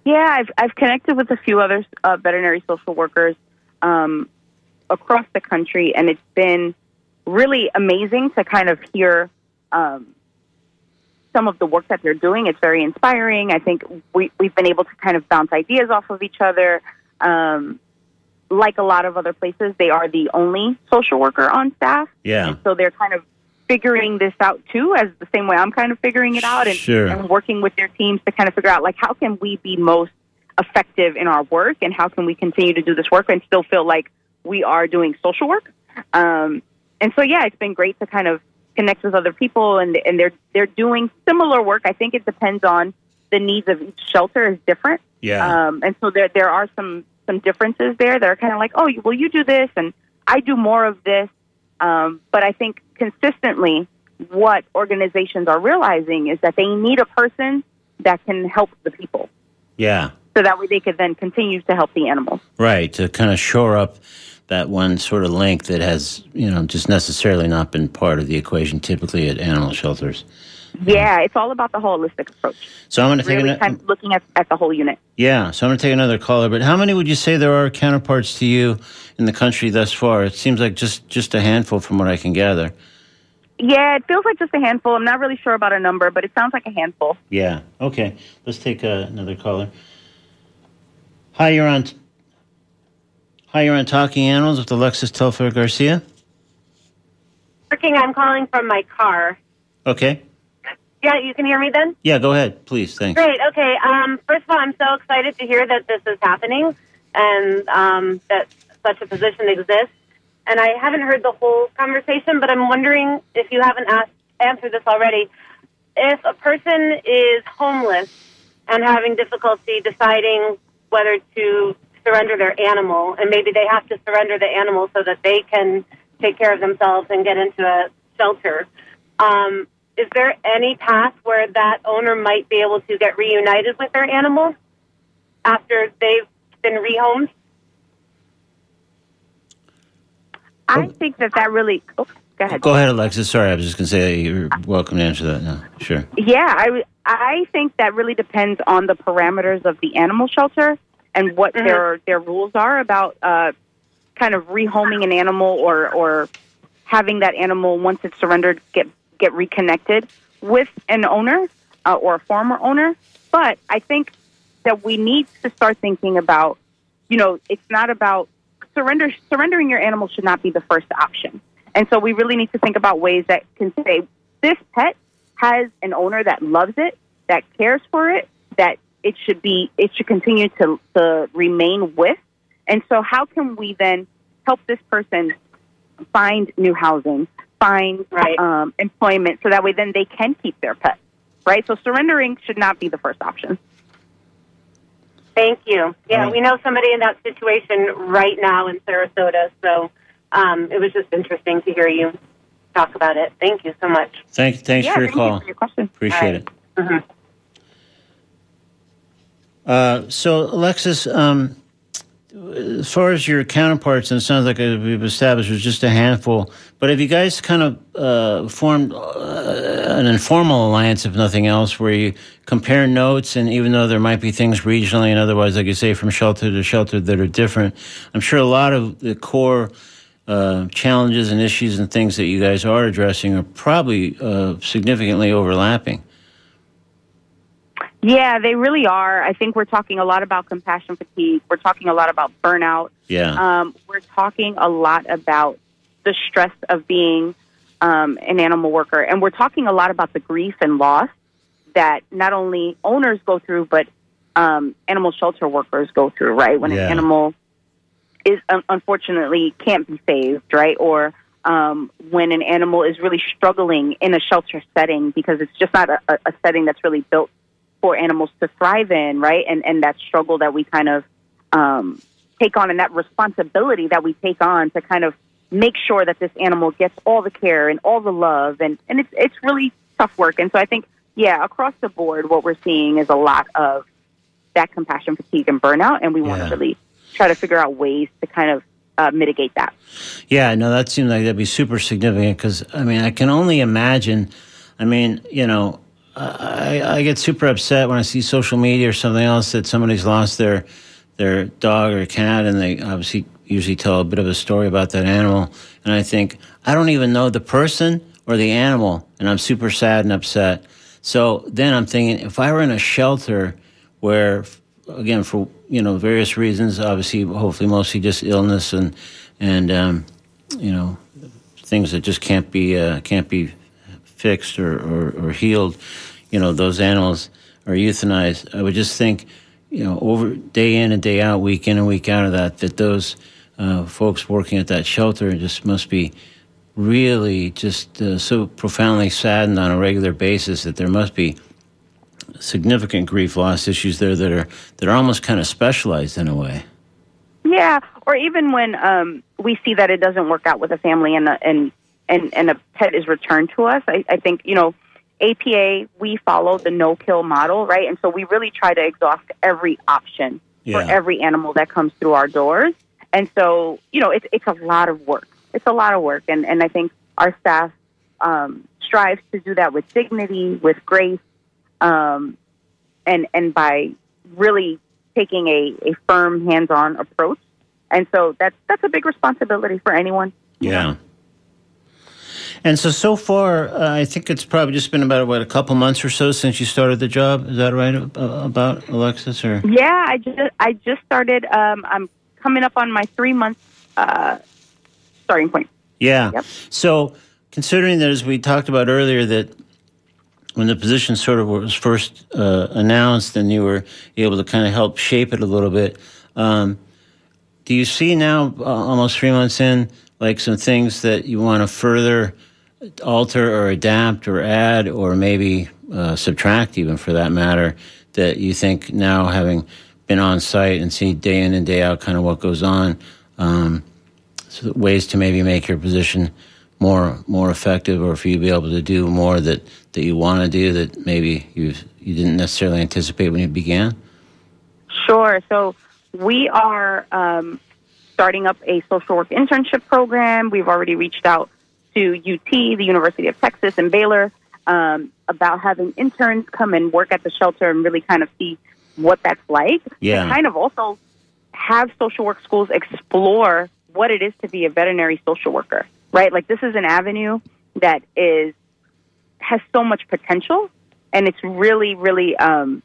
Yeah, I've I've connected with a few other uh, veterinary social workers um, across the country, and it's been really amazing to kind of hear um, some of the work that they're doing. It's very inspiring. I think we we've been able to kind of bounce ideas off of each other. Um, like a lot of other places, they are the only social worker on staff. Yeah. And so they're kind of figuring this out too, as the same way I'm kind of figuring it out, and, Sure. and working with their teams to kind of figure out like how can we be most effective in our work, and how can we continue to do this work and still feel like we are doing social work. Um, and so, yeah, it's been great to kind of connect with other people, and and they're they're doing similar work. I think it depends on the needs of each shelter is different. Yeah. Um, and so there there are some some differences there that are kind of like, oh, well, you do this, and I do more of this. Um, but I think consistently, what organizations are realizing is that they need a person that can help the people, yeah. so that way they could then continue to help the animals. Right, to kind of shore up that one sort of link that has, you know, just necessarily not been part of the equation typically at animal shelters. Yeah, it's all about the holistic approach. So I'm going to take Really, ano- kind of looking at, at the whole unit. yeah. So I'm going to take another caller. But how many would you say there are counterparts to you in the country thus far? It seems like just just a handful from what I can gather. Yeah, it feels like just a handful. I'm not really sure about a number, but it sounds like a handful. Yeah. Okay. Let's take uh, another caller. Hi, you're on. Hi, you're on Talking Animals with Alexis Telfair Garcia. working. I'm calling from my car. Okay. Yeah, you can hear me then? Yeah. Go ahead, please. Thanks. Great. Okay. Um, first of all, I'm so excited to hear that this is happening and um, that such a position exists. And I haven't heard the whole conversation, but I'm wondering if you haven't asked, answered this already. If a person is homeless and having difficulty deciding whether to surrender their animal, and maybe they have to surrender the animal so that they can take care of themselves and get into a shelter, um, is there any path where that owner might be able to get reunited with their animal after they've been rehomed? I think that that really. Oh, go ahead. Go ahead, Alexis. Sorry, I was just going to say you're welcome to answer that now. Sure. Yeah, I, I think that really depends on the parameters of the animal shelter and what Mhm. their their rules are about uh, kind of rehoming an animal or or having that animal once it's surrendered get get reconnected with an owner uh, or a former owner. But I think that we need to start thinking about, you know, it's not about surrender. Surrendering your animal should not be the first option. And so we really need to think about ways that can say this pet has an owner that loves it, that cares for it, that it should be it should continue to, to remain with. And so how can we then help this person find new housing, find Right. um, employment so that way then they can keep their pet. Right? So surrendering should not be the first option. Thank you. Yeah, Right. we know somebody in that situation right now in Sarasota, so um, it was just interesting to hear you talk about it. Thank you so much. Thank, thanks yeah, for your thank call. you for your question. Appreciate it. Mhm. Uh, so, Alexis, um, as far as your counterparts, and it sounds like we've established there's just a handful, but have you guys kind of uh, formed uh, an informal alliance, if nothing else, where you compare notes, and even though there might be things regionally and otherwise, like you say, from shelter to shelter that are different, I'm sure a lot of the core uh, challenges and issues and things that you guys are addressing are probably uh, significantly overlapping. Yeah, they really are. I think we're talking a lot about compassion fatigue. We're talking a lot about burnout. Yeah. Um, we're talking a lot about the stress of being um, an animal worker, and we're talking a lot about the grief and loss that not only owners go through, but um, animal shelter workers go through. Right when Yeah. an animal is un- unfortunately can't be saved, right, or um, when an animal is really struggling in a shelter setting because it's just not a a setting that's really built for animals to thrive in, right? And and that struggle that we kind of um, take on, and that responsibility that we take on to kind of make sure that this animal gets all the care and all the love, and and it's it's really tough work. And so I think, yeah, across the board, what we're seeing is a lot of that compassion fatigue and burnout, and we want to really try to figure out ways to kind of uh, mitigate that. Yeah, no, that seems like that'd be super significant because I mean, I can only imagine. I mean, you know, I, I get super upset when I see social media or something else that somebody's lost their their dog or cat, and they obviously usually tell a bit of a story about that animal, and I think I don't even know the person or the animal, and I'm super sad and upset. So then I'm thinking, if I were in a shelter where, again, for you know various reasons, obviously, hopefully, mostly just illness and and um, you know things that just can't be uh, can't be fixed or, or, or healed, you know, those animals are euthanized. I would just think, you know, over day in and day out, week in and week out of that, that those uh, folks working at that shelter just must be really just uh, so profoundly saddened on a regular basis that there must be significant grief loss issues there that are that are almost kind of specialized in a way. Yeah, or even when um, we see that it doesn't work out with a family and and and and a pet is returned to us, I, I think you know, APA we follow the no kill model, right? And so we really try to exhaust every option Yeah. for every animal that comes through our doors. And so you know, it's it's a lot of work. It's a lot of work, and and I think our staff um, strives to do that with dignity, with grace, um, and and by really taking a, a firm hands-on approach and so that's that's a big responsibility for anyone Yeah. And so so far, uh, I think it's probably just been about what a couple months or so since you started the job. Is that right uh, about Alexis? Or yeah i just i just started um, i'm coming up on my three month uh, starting point yeah. Yep. So considering that, as we talked about earlier, that when the position sort of was first uh, announced, and you were able to kind of help shape it a little bit. Um, do you see now, uh, almost three months in, like some things that you want to further alter or adapt or add or maybe uh, subtract, even for that matter, that you think now, having been on site and see day in and day out kind of what goes on, um, so ways to maybe make your position more more effective, or for you to be able to do more that that you want to do that maybe you you didn't necessarily anticipate when you began? Sure. So we are um, starting up a social work internship program. We've already reached out to UT, the University of Texas, and Baylor um, about having interns come and work at the shelter and really kind of see what that's like. Yeah. And kind of also have social work schools explore what it is to be a veterinary social worker, right? Like this is an avenue that is has so much potential, and it's really, really um,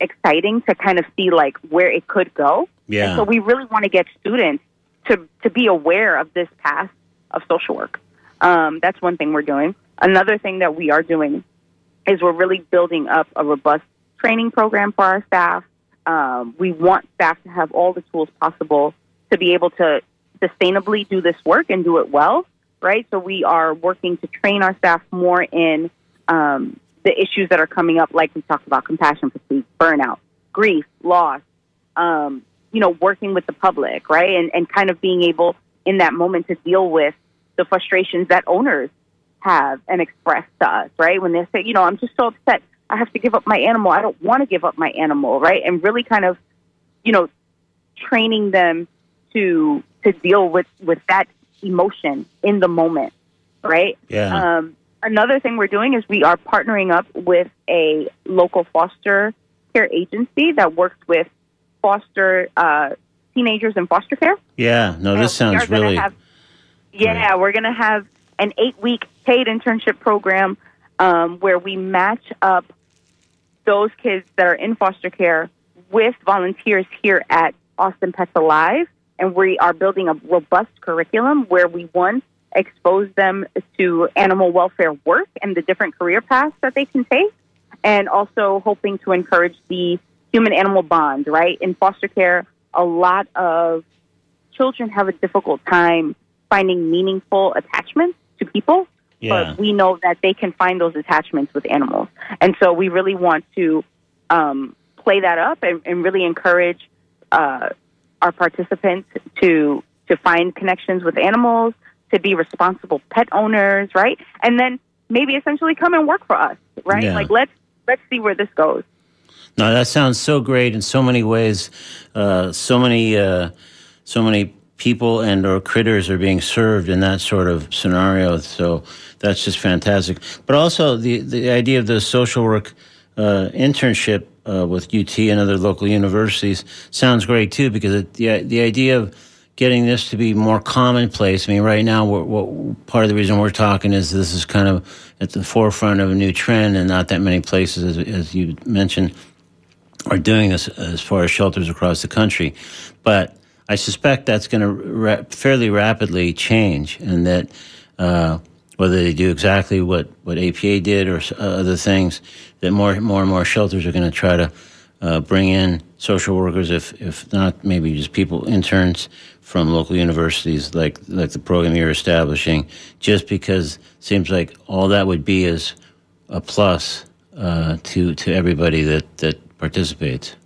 exciting to kind of see like where it could go. Yeah. And so we really want to get students to to be aware of this path of social work. Um, that's one thing we're doing. Another thing that we are doing is we're really building up a robust training program for our staff. Um, we want staff to have all the tools possible to be able to sustainably do this work and do it well, right? So we are working to train our staff more in um, the issues that are coming up, like we talked about compassion fatigue, burnout, grief, loss, um, you know, working with the public, right? And, and kind of being able in that moment to deal with the frustrations that owners have and express to us, right? When they say, you know, I'm just so upset. I have to give up my animal. I don't want to give up my animal, right? And really kind of, you know, training them to to deal with with that emotion in the moment, right? Yeah. Um, another thing we're doing is we are partnering up with a local foster care agency that works with foster uh, teenagers in foster care. yeah. No, this sounds really. Have, yeah, we're going to have an eight week paid internship program um, where we match up those kids that are in foster care with volunteers here at Austin Pets Alive. And we are building a robust curriculum where we, one, expose them to animal welfare work and the different career paths that they can take, and also hoping to encourage the human animal bond, right? In foster care, a lot of children have a difficult time finding meaningful attachments to people, Yeah. but we know that they can find those attachments with animals. And so we really want to um, play that up and, and really encourage uh, our participants to to find connections with animals, to be responsible pet owners, right? And then maybe essentially come and work for us, right? Yeah. Like let's let's see where this goes. No, that sounds so great in so many ways. Uh, so many, uh, so many people and or critters are being served in that sort of scenario. So that's just fantastic. But also the the idea of the social work uh, internship uh, with UT and other local universities sounds great too, because it, the the idea of getting this to be more commonplace. I mean, right now, we're, what, part of the reason we're talking is this is kind of at the forefront of a new trend, and not that many places, as, as you mentioned, are doing this as far as shelters across the country. But I suspect that's going to ra- fairly rapidly change, and that uh, whether they do exactly what, what APA did or uh, other things, that more more and more shelters are going to try to uh, bring in social workers, if if not maybe just people interns from local universities, like like the program you're establishing, just because seems like all that would be is a plus uh, to to everybody that that participates.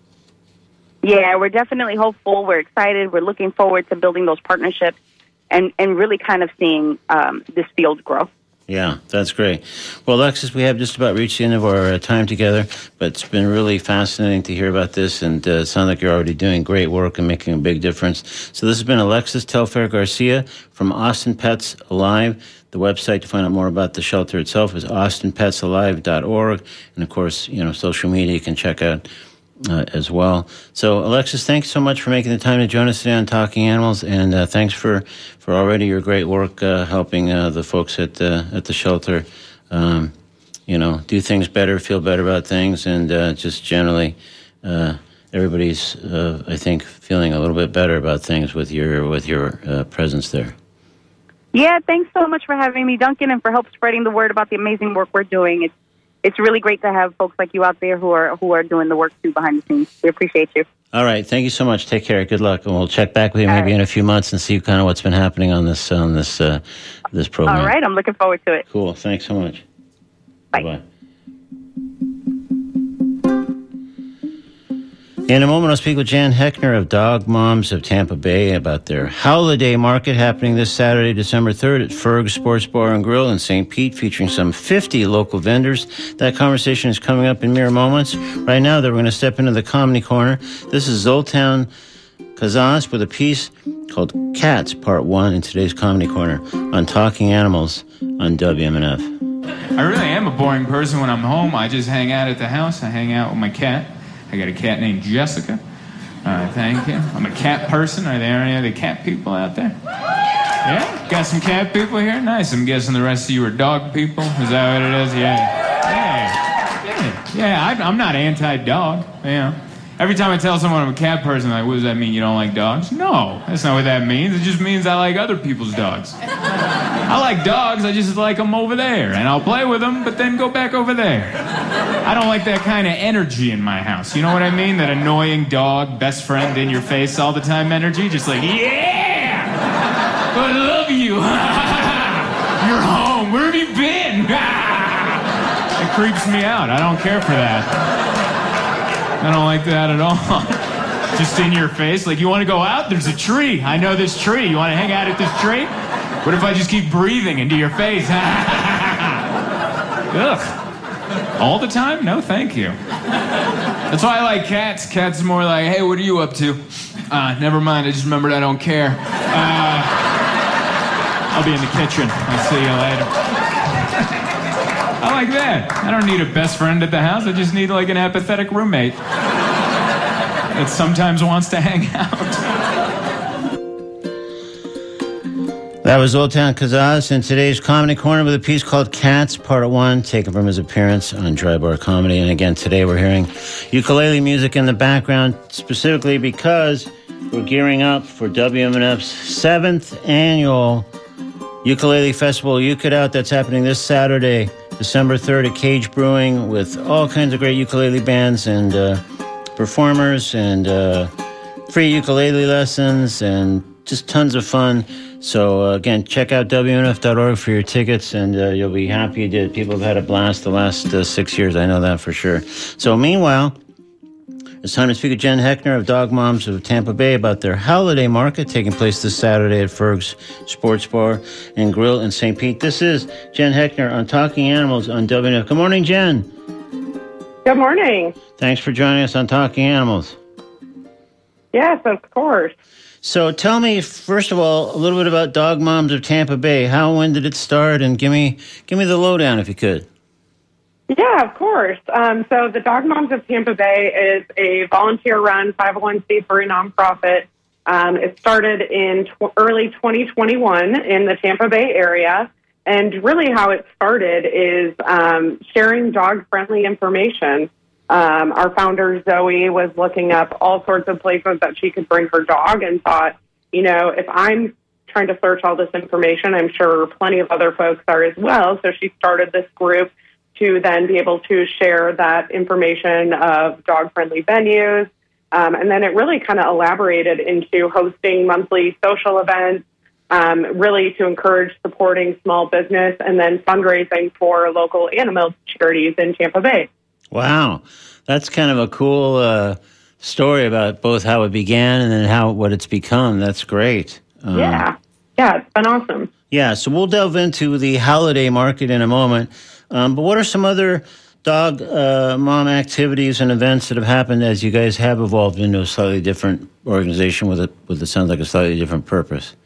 Yeah, we're definitely hopeful. We're excited. We're looking forward to building those partnerships and, and really kind of seeing um, this field grow. Yeah, that's great. Well, Alexis, we have just about reached the end of our uh, time together, but it's been really fascinating to hear about this, and uh, it sounds like you're already doing great work and making a big difference. So, this has been Alexis Telfair Garcia from Austin Pets Alive. The website to find out more about the shelter itself is austinpetsalive.org, and of course, you know, social media you can check out uh, as well. So, Alexis, thanks so much for making the time to join us today on Talking Animals, and uh, thanks for, for already your great work uh, helping uh, the folks at the at the shelter. Um, you know, do things better, feel better about things, and uh, just generally, uh, everybody's I think feeling a little bit better about things with your with your presence there. Yeah, thanks so much for having me, Duncan, and for help spreading the word about the amazing work we're doing. It's it's really great to have folks like you out there who are who are doing the work too behind the scenes. We appreciate you. All right, thank you so much. Take care. Good luck, and we'll check back with you maybe right. in a few months and see kind of what's been happening on this on this uh, this program. All right, I'm looking forward to it. Cool. Thanks so much. Bye. Bye. In a moment, I'll speak with Jan Heckner of Dog Moms of Tampa Bay about their holiday market happening this Saturday, December 3rd at Ferg's Sports Bar and Grill in St. Pete, featuring some 50 local vendors. That conversation is coming up in mere moments. Right now, though, we're going to step into the comedy corner. This is Zoltan Kaszas with a piece called Cats, Part 1 in today's Comedy Corner on Talking Animals on WMNF. I really am a boring person when I'm home. I just hang out at the house. I hang out with my cat. I got a cat named Jessica. Uh, thank you. I'm a cat person. Are there any other cat people out there? Yeah? Got some cat people here? Nice. I'm guessing the rest of you are dog people. Is that what it is? Yeah. Yeah. Yeah. yeah I, I'm not anti dog. Yeah. Every time I tell someone I'm a cat person, like, what does that mean? You don't like dogs? No, that's not what that means. It just means I like other people's dogs. I like dogs, I just like them over there. And I'll play with them, but then go back over there. I don't like that kind of energy in my house. You know what I mean? That annoying dog, best friend in your face all the time energy. Just like, yeah! I love you. You're home. Where have you been? it creeps me out. I don't care for that. I don't like that at all. Just in your face. Like, you want to go out? There's a tree. I know this tree. You want to hang out at this tree? What if I just keep breathing into your face? Ugh. All the time? No, thank you. That's why I like cats. Cats are more like, hey, what are you up to? Uh, never mind. I just remembered I don't care. Uh, I'll be in the kitchen. I'll see you later. I like that. I don't need a best friend at the house. I just need like an apathetic roommate that sometimes wants to hang out. That was Zoltan Kaszas in today's Comedy Corner with a piece called Cats, Part 1, taken from his appearance on Dry Bar Comedy. And again, today we're hearing ukulele music in the background, specifically because we're gearing up for WMNF's seventh annual Ukulele Festival Uke Out that's happening this Saturday, December 3rd at Cage Brewing with all kinds of great ukulele bands and uh, performers and uh, free ukulele lessons and just tons of fun. So, uh, again, check out WMNF.org for your tickets and uh, you'll be happy did. People have had a blast the last uh, six years. I know that for sure. So, meanwhile, it's time to speak with Jen Heckner of Dog Moms of Tampa Bay about their holiday market taking place this Saturday at Ferg's Sports Bar and Grill in St. Pete. This is Jen Heckner on Talking Animals on WMNF. Good morning, Jen. Good morning. Thanks for joining us on Talking Animals. Yes, of course. So tell me, first of all, a little bit about Dog Moms of Tampa Bay. How, when did it start? And give me, give me the lowdown if you could. Yeah, of course. Um, so the Dog Moms of Tampa Bay is a volunteer-run 501c3 nonprofit. Um, it started in tw- early 2021 in the Tampa Bay area, and really how it started is um, sharing dog-friendly information. Um, our founder Zoe was looking up all sorts of places that she could bring her dog, and thought, you know, if I'm trying to search all this information, I'm sure plenty of other folks are as well. So she started this group to then be able to share that information of dog friendly venues. Um, and then it really kind of elaborated into hosting monthly social events, um, really to encourage supporting small business and then fundraising for local animal charities in Tampa Bay. Wow. That's kind of a cool uh, story about both how it began and then how what it's become. That's great. Um, yeah. Yeah, it's been awesome. Yeah, so we'll delve into the holiday market in a moment. Um, but what are some other dog uh, mom activities and events that have happened as you guys have evolved into a slightly different organization with a with it sounds like a slightly different purpose?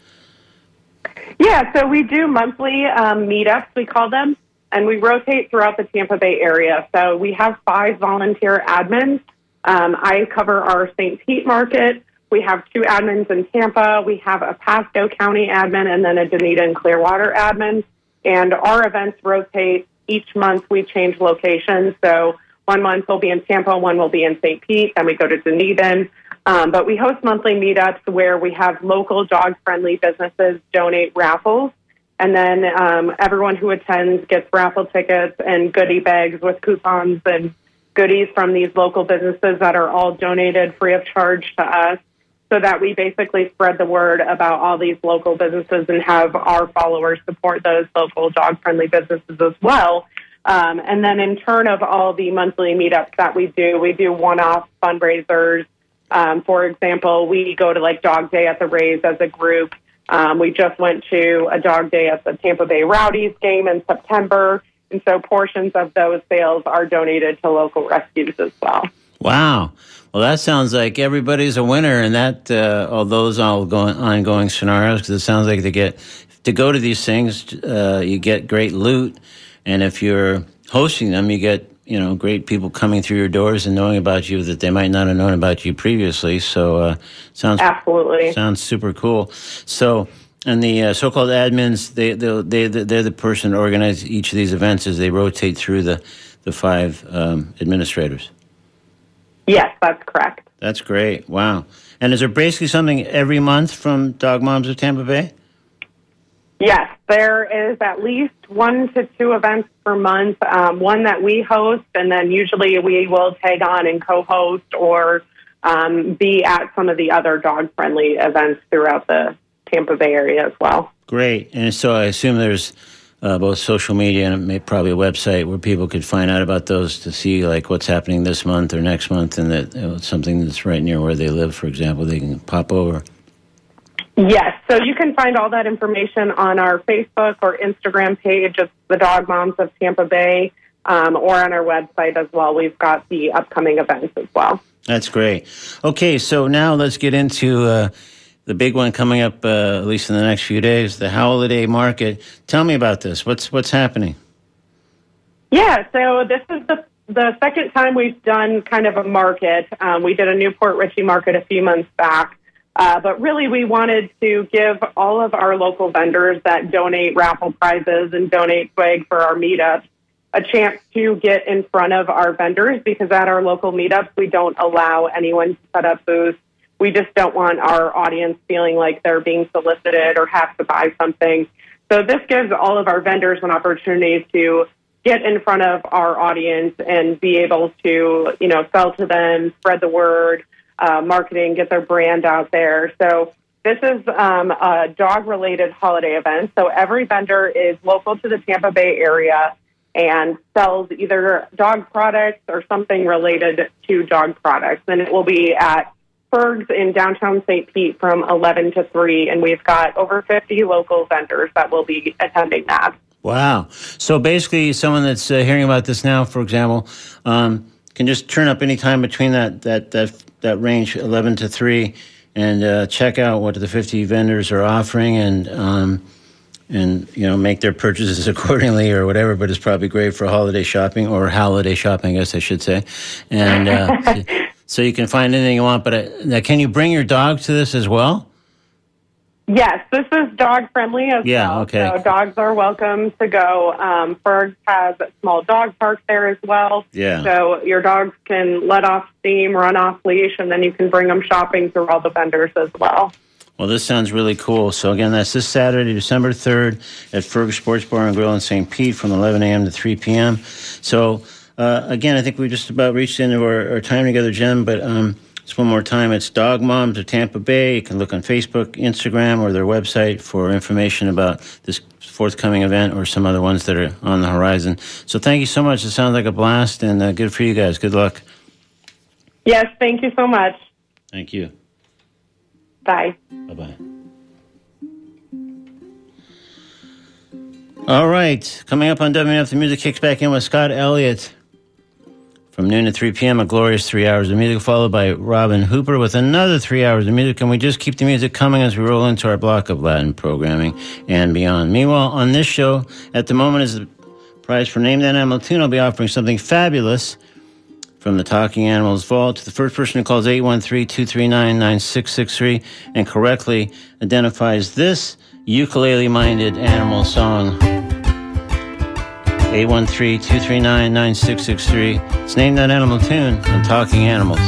Yeah, so we do monthly um, meetups, we call them, and we rotate throughout the Tampa Bay area. So we have five volunteer admins. Um, I cover our St. Pete market. We have two admins in Tampa. We have a Pasco County admin and then a Dunedin Clearwater admin. And our events rotate each month we change locations. So one month we'll be in Tampa, one will be in St. Pete, then we go to Dunedin. Um, but we host monthly meetups where we have local dog friendly businesses donate raffles. And then um, everyone who attends gets raffle tickets and goodie bags with coupons and goodies from these local businesses that are all donated free of charge to us so that we basically spread the word about all these local businesses and have our followers support those local dog friendly businesses as well. Um, and then in turn of all the monthly meetups that we do, we do one-off fundraisers. Um, for example, we go to like Dog Day at the Rays as a group. Um, we just went to a Dog Day at the Tampa Bay Rowdies game in September. And so portions of those sales are donated to local rescues as well. Wow. Well, that sounds like everybody's a winner in that uh, all those all going, ongoing scenarios because it sounds like they get to go to these things. Uh, you get great loot, and if you're hosting them, you get you know great people coming through your doors and knowing about you that they might not have known about you previously. So uh, sounds Absolutely. sounds super cool. So. And the uh, so-called admins, they they they they're the person organize each of these events as they rotate through the the five um, administrators. Yes, that's correct. That's great. Wow. And is there basically something every month from Dog Moms of Tampa Bay? Yes, there is at least one to two events per month. Um, one that we host, and then usually we will tag on and co-host or um, be at some of the other dog-friendly events throughout the Tampa Bay area as well. Great. And so I assume there's uh, both social media and probably a website where people could find out about those to see like what's happening this month or next month, and that you know, something that's right near where they live, for example, they can pop over. Yes, so you can find all that information on our Facebook or Instagram page of the Dog Moms of Tampa Bay, um, or on our website as well. We've got the upcoming events as well. That's great. Okay, so now let's get into uh, the big one coming up, uh, at least in the next few days, the holiday market. Tell me about this. What's what's happening? Yeah, so this is the the second time we've done kind of a market. Um, we did a New Port Richey market a few months back, uh, but really we wanted to give all of our local vendors that donate raffle prizes and donate swag for our meetups a chance to get in front of our vendors because at our local meetups we don't allow anyone to set up booths. We just don't want our audience feeling like they're being solicited or have to buy something. So this gives all of our vendors an opportunity to get in front of our audience and be able to, you know, sell to them, spread the word, uh, marketing, get their brand out there. So this is um, a dog-related holiday event. So every vendor is local to the Tampa Bay area and sells either dog products or something related to dog products. And it will be at Ferg's in downtown St. Pete from 11 to 3. And we've got over 50 local vendors that will be attending that. Wow. So basically, someone that's uh, hearing about this now, for example, um, can just turn up any time between that that that that range, eleven to three, and uh, check out what the fifty vendors are offering, and um, and you know make their purchases accordingly or whatever. But it's probably great for holiday shopping or holiday shopping, I guess I should say. And uh, so you can find anything you want. But uh, now, can you bring your dog to this as well? Yes, this is dog friendly as well. Yeah, well. okay. So dogs are welcome to go. Um, Ferg's has a small dog park there as well. Yeah. So your dogs can let off steam, run off leash, and then you can bring them shopping through all the vendors as well. Well, this sounds really cool. So again, that's this Saturday, December 3rd at Ferg's Sports Bar and Grill in St. Pete from 11 a.m. to 3 p.m. So uh, again, I think we just about reached the end of our, our time together, Jim, but um, just one more time, it's Dog Moms of Tampa Bay. You can look on Facebook, Instagram, or their website for information about this forthcoming event or some other ones that are on the horizon. So thank you so much. It sounds like a blast and uh, good for you guys. Good luck. Yes, thank you so much. Thank you. Bye. Bye bye. All right. Coming up on WMNF, the music kicks back in with Scott Elliott from noon to 3 p.m. A glorious three hours of music, followed by Robin Hooper with another three hours of music. And we just keep the music coming as we roll into our block of Latin programming and beyond. Meanwhile, on this show, at the moment, is the prize for Name That Animal Tune. I'll be offering something fabulous from the Talking Animals Vault to the first person who calls 813-239-9663 and correctly identifies this ukulele-minded animal song. 813-239-9663. It's Name That Animal Tune on Talking Animals.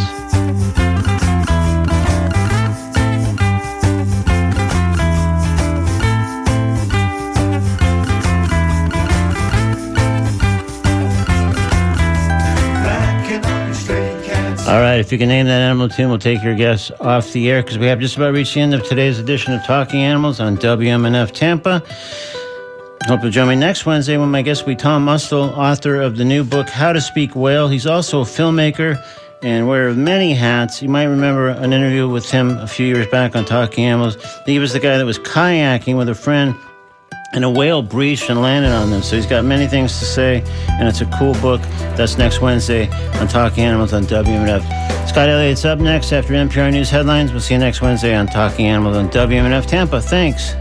All right, if you can name that animal tune, we'll take your guess off the air because we have just about reached the end of today's edition of Talking Animals on WMNF Tampa. Hope you'll join me next Wednesday when my guest will be Tom Mustill, author of the new book How to Speak Whale. He's also a filmmaker and wears many hats. You might remember an interview with him a few years back on Talking Animals. He was the guy that was kayaking with a friend and a whale breached and landed on them. So he's got many things to say, and it's a cool book. That's next Wednesday on Talking Animals on WMNF. Scott Elliott's up next after NPR News headlines. We'll see you next Wednesday on Talking Animals on WMNF Tampa. Thanks.